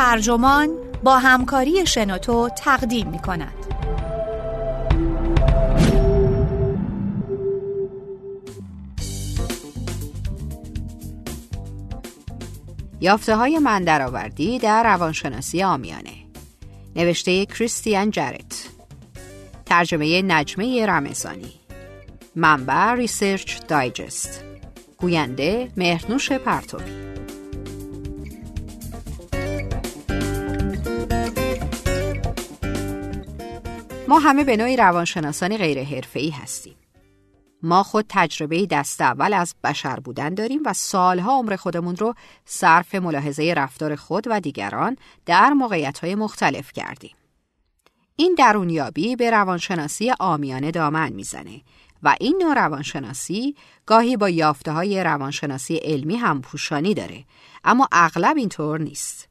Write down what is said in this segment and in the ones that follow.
ترجمان با همکاری شنوتو تقدیم می کند. یافته های من درآوردی در روانشناسی آمیانه. نوشته کریستیان جرت. ترجمه نجمه رمزانی منبع ریسرچ دایجست. گوینده مهرنوش پرتوی ما همه به نوعی روانشناسانی غیر حرفه‌ای هستیم. ما خود تجربه دست اول از بشر بودن داریم و سالها عمر خودمون رو صرف ملاحظه رفتار خود و دیگران در موقعیت‌های مختلف کردیم. این درونیابی به روانشناسی آمیانه دامن می‌زنه و این نوع روانشناسی گاهی با یافته های روانشناسی علمی هم پوشانی داره اما اغلب اینطور نیست.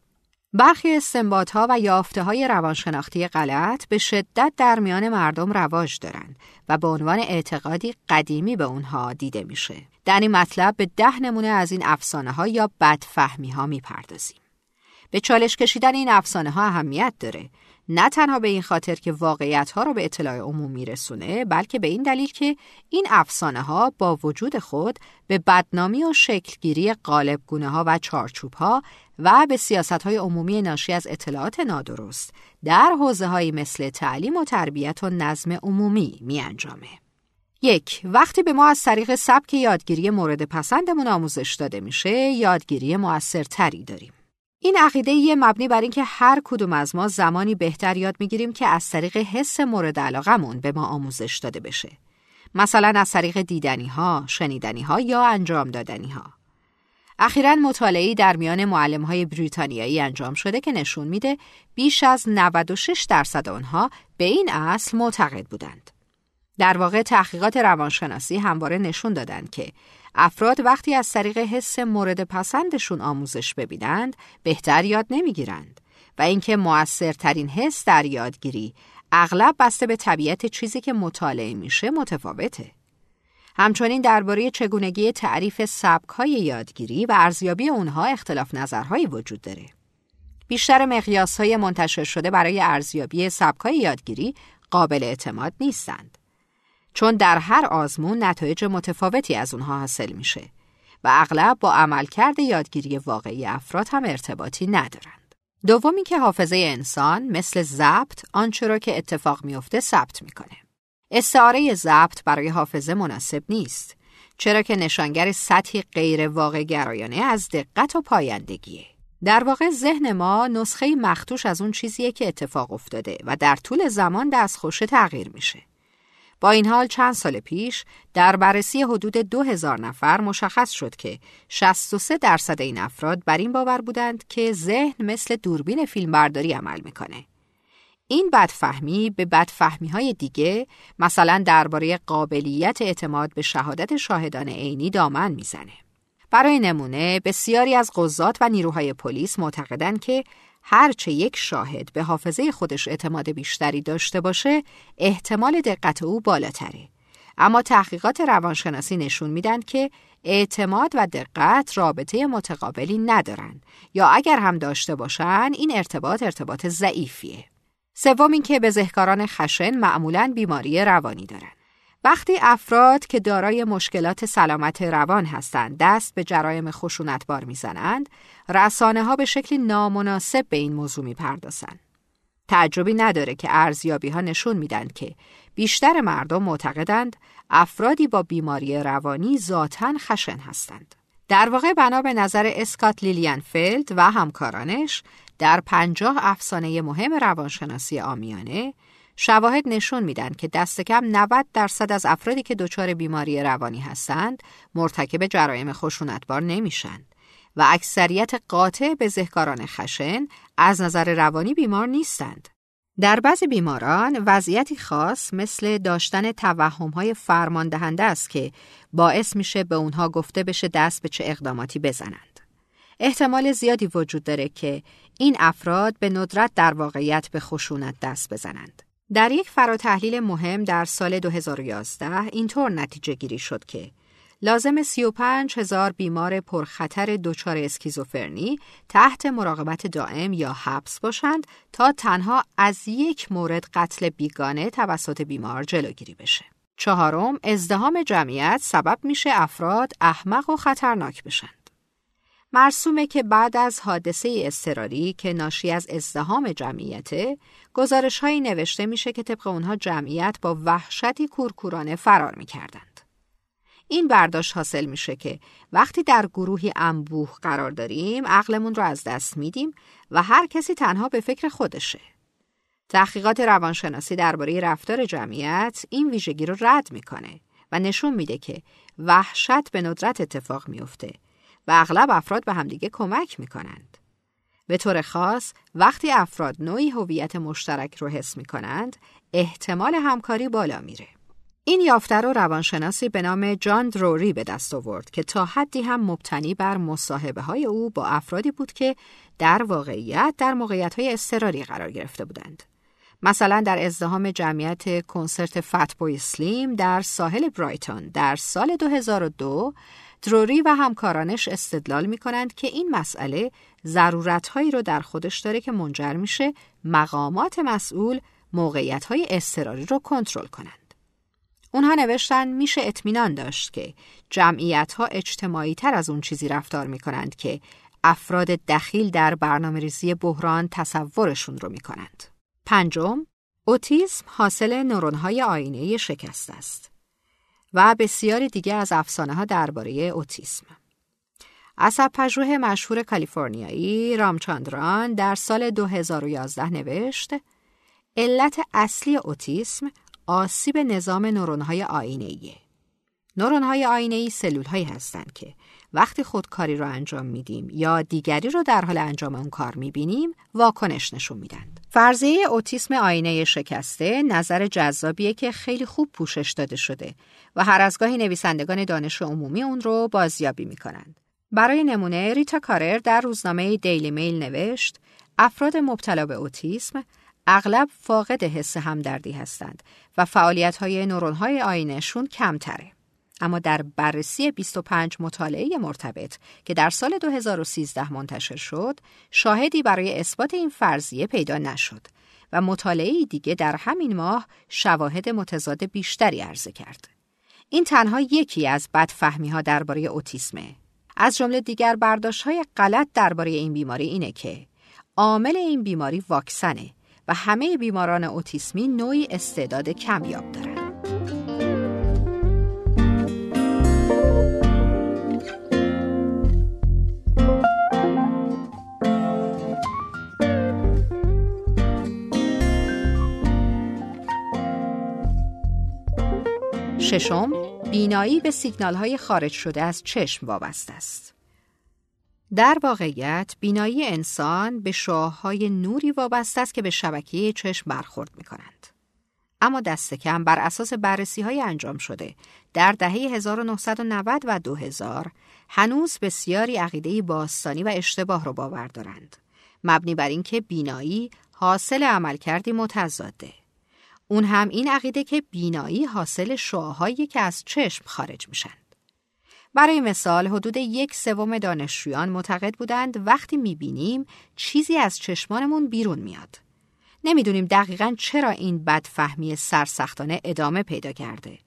برخی استنباط ها و یافته های روانشناختی غلط به شدت در میان مردم رواج دارند و به عنوان اعتقادی قدیمی به اونها دیده میشه. در این مطلب به ده نمونه از این افسانه ها یا بدفهمی ها می‌پردازیم. به چالش کشیدن این افسانه ها اهمیت داره نه تنها به این خاطر که واقعیت ها رو به اطلاع عموم میرسونه بلکه به این دلیل که این افسانه ها با وجود خود به بدنامی و شکلگیری گونه ها و چارچوب ها و به سیاست های عمومی ناشی از اطلاعات نادرست در حوزه های مثل تعلیم و تربیت و نظم عمومی می انجامه. یک وقتی به ما از طریق سبک یادگیری مورد پسندمون آموزش داده میشه یادگیری موثرتری داریم این عقیده یه مبنی بر اینکه هر کدوم از ما زمانی بهتر یاد می‌گیریم که از طریق حس مورد علاقمون به ما آموزش داده بشه. مثلا از طریق دیدنی ها، شنیدنی ها یا انجام دادنی ها. اخیرا مطالعه‌ای در میان معلم های بریتانیایی انجام شده که نشون میده بیش از 96 درصد آنها به این اصل معتقد بودند. در واقع تحقیقات روانشناسی همواره نشون دادند که افراد وقتی از طریق حس مورد پسندشون آموزش ببینند بهتر یاد نمی‌گیرند و اینکه موثرترین حس در یادگیری اغلب بسته به طبیعت چیزی که مطالعه میشه متفاوته. همچنین درباره چگونگی تعریف سبک‌های یادگیری و ارزیابی اونها اختلاف نظرهایی وجود داره. بیشتر مقیاس‌های منتشر شده برای ارزیابی سبک‌های یادگیری قابل اعتماد نیستند. چون در هر آزمون نتایج متفاوتی از اونها حاصل میشه و اغلب با عملکرد یادگیری واقعی افراد هم ارتباطی ندارند. دومی که حافظه انسان مثل ضبط آنچه را که اتفاق میافته ثبت می‌کنه. استعاره ضبط برای حافظه مناسب نیست چرا که نشانگر سطحی غیر واقع گرایانه از دقت و پایندگیه. در واقع ذهن ما نسخه مختوش از اون چیزیه که اتفاق افتاده و در طول زمان دستخوش تغییر میشه. با این حال چند سال پیش در بررسی حدود 2000 نفر مشخص شد که 63 درصد این افراد بر این باور بودند که ذهن مثل دوربین فیلمبرداری عمل می‌کنه. این بدفهمی به بدفهمی های دیگه مثلا درباره قابلیت اعتماد به شهادت شاهدان عینی دامن می‌زنه. برای نمونه بسیاری از قضات و نیروهای پلیس معتقدند که هرچه یک شاهد به حافظه خودش اعتماد بیشتری داشته باشه احتمال دقت او بالاتره. اما تحقیقات روانشناسی نشون میدن که اعتماد و دقت رابطه متقابلی ندارن یا اگر هم داشته باشن این ارتباط ارتباط ضعیفیه. سوم اینکه بزهکاران خشن معمولا بیماری روانی دارن. وقتی افراد که دارای مشکلات سلامت روان هستند دست به جرایم خشونتبار می‌زنند رسانه ها به شکلی نامناسب به این موضوع می‌پردازند تعجبی نداره که ارزیابی ها نشون میدن که بیشتر مردم معتقدند افرادی با بیماری روانی ذاتا خشن هستند. در واقع بنا به نظر اسکات لیلیان فیلد و همکارانش در پنجاه افسانه مهم روانشناسی آمیانه شواهد نشون میدن که دست کم 90 درصد از افرادی که دچار بیماری روانی هستند مرتکب جرایم خشونتبار نمیشن و اکثریت قاطع به ذهکاران خشن از نظر روانی بیمار نیستند. در بعضی بیماران وضعیتی خاص مثل داشتن توهم‌های فرمان دهنده است که باعث میشه به اونها گفته بشه دست به چه اقداماتی بزنند. احتمال زیادی وجود داره که این افراد به ندرت در واقعیت به خشونت دست بزنند. در یک فراتحلیل مهم در سال 2011 اینطور نتیجه گیری شد که لازم 35 هزار بیمار پرخطر دچار اسکیزوفرنی تحت مراقبت دائم یا حبس باشند تا تنها از یک مورد قتل بیگانه توسط بیمار جلوگیری بشه. چهارم، ازدهام جمعیت سبب میشه افراد احمق و خطرناک بشن. مرسومه که بعد از حادثه اضطراری که ناشی از ازدهام جمعیته گزارش هایی نوشته میشه که طبق اونها جمعیت با وحشتی کورکورانه فرار می‌کردند. این برداشت حاصل میشه که وقتی در گروهی انبوه قرار داریم عقلمون رو از دست میدیم و هر کسی تنها به فکر خودشه. تحقیقات روانشناسی درباره رفتار جمعیت این ویژگی رو رد می‌کنه و نشون میده که وحشت به ندرت اتفاق میفته و اغلب افراد به همدیگه کمک می‌کنند. به طور خاص وقتی افراد نوعی هویت مشترک رو حس می‌کنند احتمال همکاری بالا میره. این یافته رو روانشناسی به نام جان دروری به دست آورد که تا حدی هم مبتنی بر مصاحبه های او با افرادی بود که در واقعیت در موقعیت های استراری قرار گرفته بودند. مثلا در ازدهام جمعیت کنسرت فتبوی سلیم در ساحل برایتون در سال 2002 دروری و همکارانش استدلال می کنند که این مسئله ضرورتهایی رو در خودش داره که منجر میشه مقامات مسئول موقعیت های اضطراری رو کنترل کنند. اونها نوشتن میشه اطمینان داشت که جمعیت ها اجتماعی تر از اون چیزی رفتار می کنند که افراد دخیل در برنامه ریزی بحران تصورشون رو می کنند. پنجم، اوتیسم حاصل نورون های آینه شکست است. و بسیاری دیگه از افسانه ها درباره اوتیسم. عصب پژوه مشهور کالیفرنیایی رامچاندران در سال 2011 نوشت علت اصلی اوتیسم آسیب نظام نورون‌های آینه‌ایه. نورون‌های آینه‌ای سلول‌هایی هستند که وقتی خودکاری رو انجام میدیم یا دیگری رو در حال انجام اون کار می‌بینیم واکنش نشون میدند. فرضیه اوتیسم آینه شکسته نظر جذابیه که خیلی خوب پوشش داده شده و هر از گاهی نویسندگان دانش عمومی اون رو بازیابی می‌کنند. برای نمونه ریتا کارر در روزنامه دیلی میل نوشت افراد مبتلا به اوتیسم اغلب فاقد حس همدردی هستند و فعالیت های نورون های آینهشون کمتره. اما در بررسی 25 مطالعه مرتبط که در سال 2013 منتشر شد، شاهدی برای اثبات این فرضیه پیدا نشد و مطالعه دیگه در همین ماه شواهد متضاد بیشتری عرضه کرد. این تنها یکی از بدفهمی ها درباره اوتیسمه. از جمله دیگر برداشت های غلط درباره این بیماری اینه که عامل این بیماری واکسنه و همه بیماران اوتیسمی نوعی استعداد کمیاب دارند. ششم، بینایی به سیگنال های خارج شده از چشم وابسته است. در واقعیت بینایی انسان به های نوری وابسته است که به شبکه چشم برخورد می کنند. اما دست کم بر اساس بررسی های انجام شده در دهه 1990 و 2000 هنوز بسیاری عقیده باستانی و اشتباه را باور دارند مبنی بر اینکه بینایی حاصل عملکردی متضاده اون هم این عقیده که بینایی حاصل شعاهایی که از چشم خارج میشن برای مثال حدود یک سوم دانشجویان معتقد بودند وقتی می‌بینیم چیزی از چشمانمون بیرون میاد. نمی‌دونیم دقیقا چرا این بدفهمی سرسختانه ادامه پیدا کرده.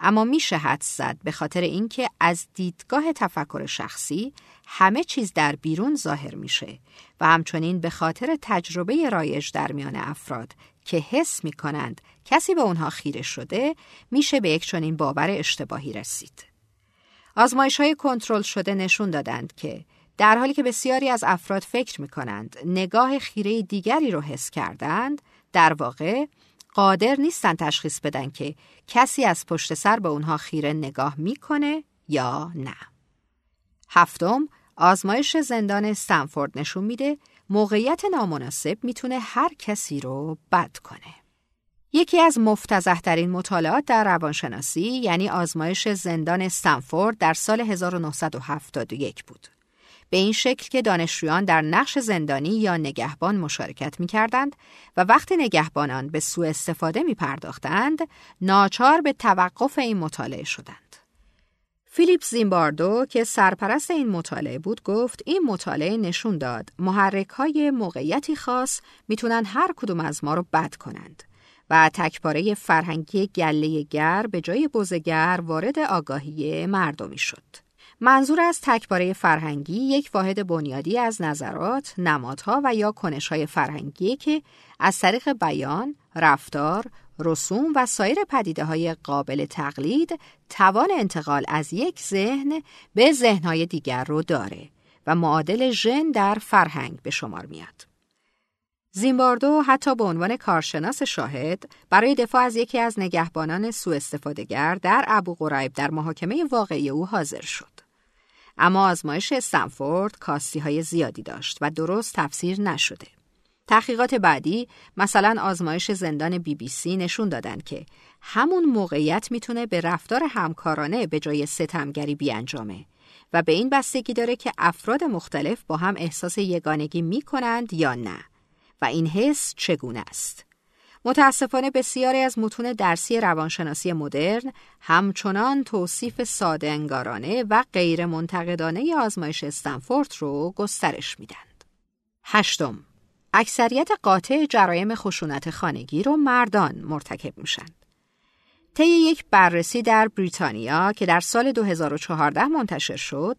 اما میشه حد زد به خاطر اینکه از دیدگاه تفکر شخصی همه چیز در بیرون ظاهر میشه و همچنین به خاطر تجربه رایج در میان افراد که حس می‌کنند کسی به اونها خیره شده میشه به یک چنین باور اشتباهی رسید. آزمایش های کنترل شده نشون دادند که در حالی که بسیاری از افراد فکر می کنند نگاه خیره دیگری رو حس کردند در واقع قادر نیستن تشخیص بدن که کسی از پشت سر به اونها خیره نگاه می‌کنه یا نه. هفتم آزمایش زندان استنفورد نشون میده موقعیت نامناسب می‌تونه هر کسی رو بد کنه. یکی از مفتزهترین مطالعات در روانشناسی یعنی آزمایش زندان استنفورد در سال 1971 بود. به این شکل که دانشجویان در نقش زندانی یا نگهبان مشارکت می کردند و وقتی نگهبانان به سوء استفاده می پرداختند، ناچار به توقف این مطالعه شدند. فیلیپ زیمباردو که سرپرست این مطالعه بود گفت این مطالعه نشون داد محرک های موقعیتی خاص می‌تونن هر کدوم از ما رو بد کنند و تکباره فرهنگی گله گر به جای بزگر وارد آگاهی مردمی شد. منظور از تکباره فرهنگی یک واحد بنیادی از نظرات، نمادها و یا کنشهای فرهنگی که از طریق بیان، رفتار، رسوم و سایر پدیده های قابل تقلید توان انتقال از یک ذهن به ذهنهای دیگر رو داره و معادل ژن در فرهنگ به شمار میاد. زیمباردو حتی به عنوان کارشناس شاهد برای دفاع از یکی از نگهبانان سوء استفادهگر در ابو غریب در محاکمه واقعی او حاضر شد. اما آزمایش استنفورد کاستی های زیادی داشت و درست تفسیر نشده. تحقیقات بعدی مثلا آزمایش زندان بی بی سی نشون دادن که همون موقعیت می‌تونه به رفتار همکارانه به جای ستمگری بیانجامه و به این بستگی داره که افراد مختلف با هم احساس یگانگی می‌کنند یا نه و این حس چگونه است. متاسفانه بسیاری از متون درسی روانشناسی مدرن همچنان توصیف ساده انگارانه و غیر منتقدانه آزمایش استنفورد رو گسترش میدند. هشتم اکثریت قاطع جرایم خشونت خانگی رو مردان مرتکب میشن. طی یک بررسی در بریتانیا که در سال 2014 منتشر شد،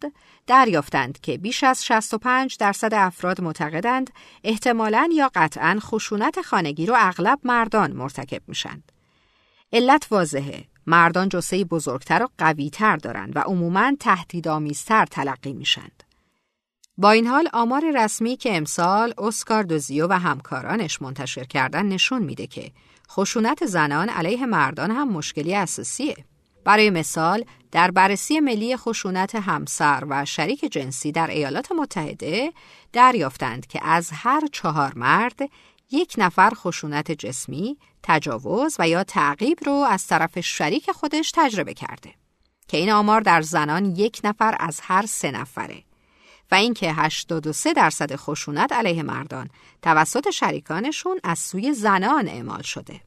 دریافتند که بیش از 65 درصد افراد معتقدند احتمالاً یا قطعاً خشونت خانگی رو اغلب مردان مرتکب میشند. علت واضحه، مردان جسه بزرگتر و قویتر دارند و عموماً تهدیدآمیزتر تلقی میشند. با این حال آمار رسمی که امسال اسکار دوزیو و همکارانش منتشر کردن نشون میده که خشونت زنان علیه مردان هم مشکلی اساسیه. برای مثال در بررسی ملی خشونت همسر و شریک جنسی در ایالات متحده دریافتند که از هر چهار مرد یک نفر خشونت جسمی، تجاوز و یا تعقیب رو از طرف شریک خودش تجربه کرده که این آمار در زنان یک نفر از هر سه نفره و اینکه 83 درصد خشونت علیه مردان توسط شریکانشون از سوی زنان اعمال شده.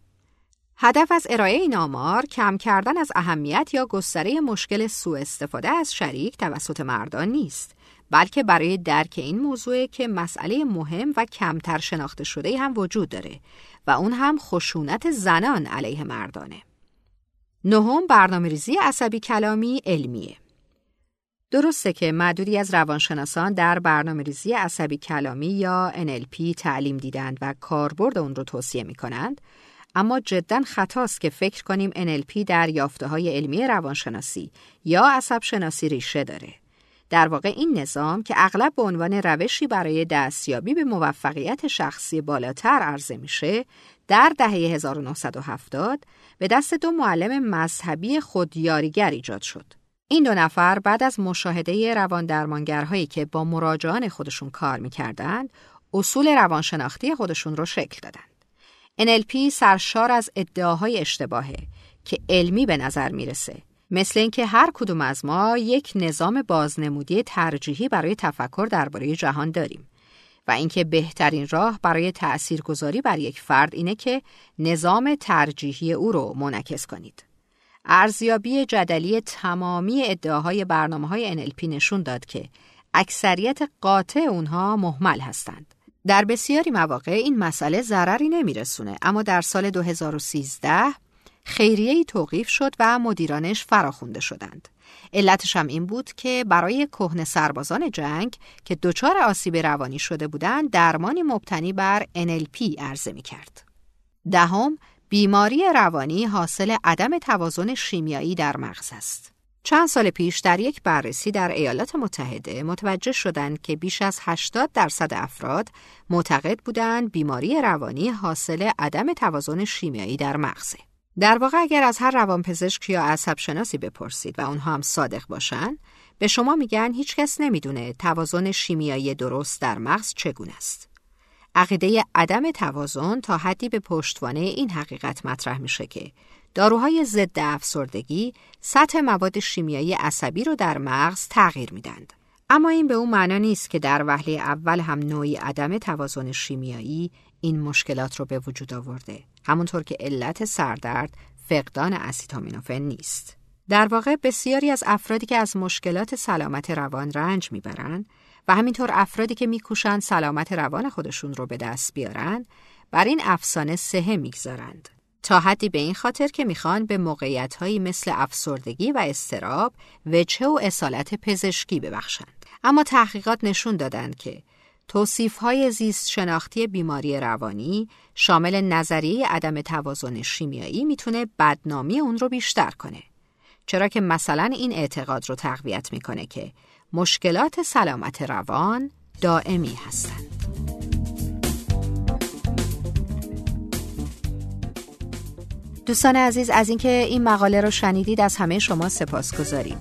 هدف از ارائه این آمار کم کردن از اهمیت یا گستره مشکل سوء استفاده از شریک توسط مردان نیست بلکه برای درک این موضوع که مسئله مهم و کمتر شناخته شده هم وجود داره و اون هم خشونت زنان علیه مردانه. نهم برنامه ریزی عصبی کلامی علمیه. درسته که معدودی از روانشناسان در برنامه ریزی عصبی کلامی یا NLP تعلیم دیدند و کاربرد اون رو توصیه می کنند، اما جدا خطاست که فکر کنیم NLP در یافته های علمی روانشناسی یا عصب شناسی ریشه داره. در واقع این نظام که اغلب به عنوان روشی برای دستیابی به موفقیت شخصی بالاتر عرضه میشه در دهه 1970 به دست دو معلم مذهبی خودیاریگر ایجاد شد. این دو نفر بعد از مشاهده روان درمانگرهایی که با مراجعان خودشون کار می‌کردند، اصول روانشناختی خودشون رو شکل دادند. NLP سرشار از ادعاهای اشتباهه که علمی به نظر می‌رسه. مثل اینکه هر کدوم از ما یک نظام بازنمودی ترجیحی برای تفکر درباره جهان داریم و اینکه بهترین راه برای تأثیرگذاری بر یک فرد اینه که نظام ترجیحی او رو منعکس کنید. ارزیابی جدلی تمامی ادعاهای برنامه های NLP نشون داد که اکثریت قاطع اونها محمل هستند. در بسیاری مواقع این مسئله ضرری نمیرسونه اما در سال 2013 خیریه توقیف شد و مدیرانش فراخونده شدند. علتش هم این بود که برای کهن سربازان جنگ که دچار آسیب روانی شده بودند درمانی مبتنی بر NLP عرضه می کرد. دهم بیماری روانی حاصل عدم توازن شیمیایی در مغز است. چند سال پیش در یک بررسی در ایالات متحده متوجه شدند که بیش از 80 درصد افراد معتقد بودند بیماری روانی حاصل عدم توازن شیمیایی در مغزه. در واقع اگر از هر روانپزشک یا عصب شناسی بپرسید و اونها هم صادق باشن به شما میگن هیچکس نمی‌دونه توازن شیمیایی درست در مغز چگونه است. عقیده عدم توازن تا حدی به پشتوانه این حقیقت مطرح میشه که داروهای ضد افسردگی سطح مواد شیمیایی عصبی رو در مغز تغییر میدند. اما این به اون معنا نیست که در وهله اول هم نوعی عدم توازن شیمیایی این مشکلات رو به وجود آورده. همونطور که علت سردرد فقدان اسیتامینوفن نیست. در واقع بسیاری از افرادی که از مشکلات سلامت روان رنج می‌برند و همینطور افرادی که میکوشند سلامت روان خودشون رو به دست بیارن بر این افسانه سهه می‌گذارند. تا حدی به این خاطر که می‌خوان به موقعیت مثل افسردگی و استراب وجه و اصالت پزشکی ببخشند. اما تحقیقات نشون دادند که توصیف های زیست شناختی بیماری روانی شامل نظریه عدم توازن شیمیایی می‌تونه بدنامی اون رو بیشتر کنه. چرا که مثلا این اعتقاد رو تقویت می‌کنه که مشکلات سلامت روان دائمی هستند. دوستان عزیز از اینکه این مقاله رو شنیدید از همه شما سپاس گذاریم.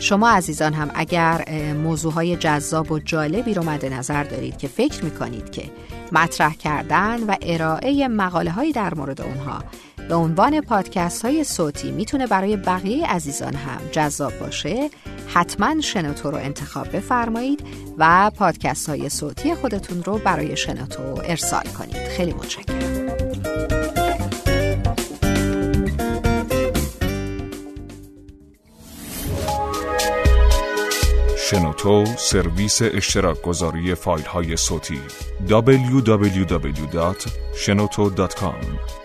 شما عزیزان هم اگر موضوع های جذاب و جالبی رو مد نظر دارید که فکر می‌کنید که مطرح کردن و ارائه مقاله هایی در مورد اونها به عنوان پادکست های صوتی می‌تونه برای بقیه عزیزان هم جذاب باشه حتما شنوتو رو انتخاب بفرمایید و پادکست های صوتی خودتون رو برای شنوتو ارسال کنید. خیلی متشکرم. شنوتو سرویس اشتراک گذاری فایل های صوتی www.shenoto.com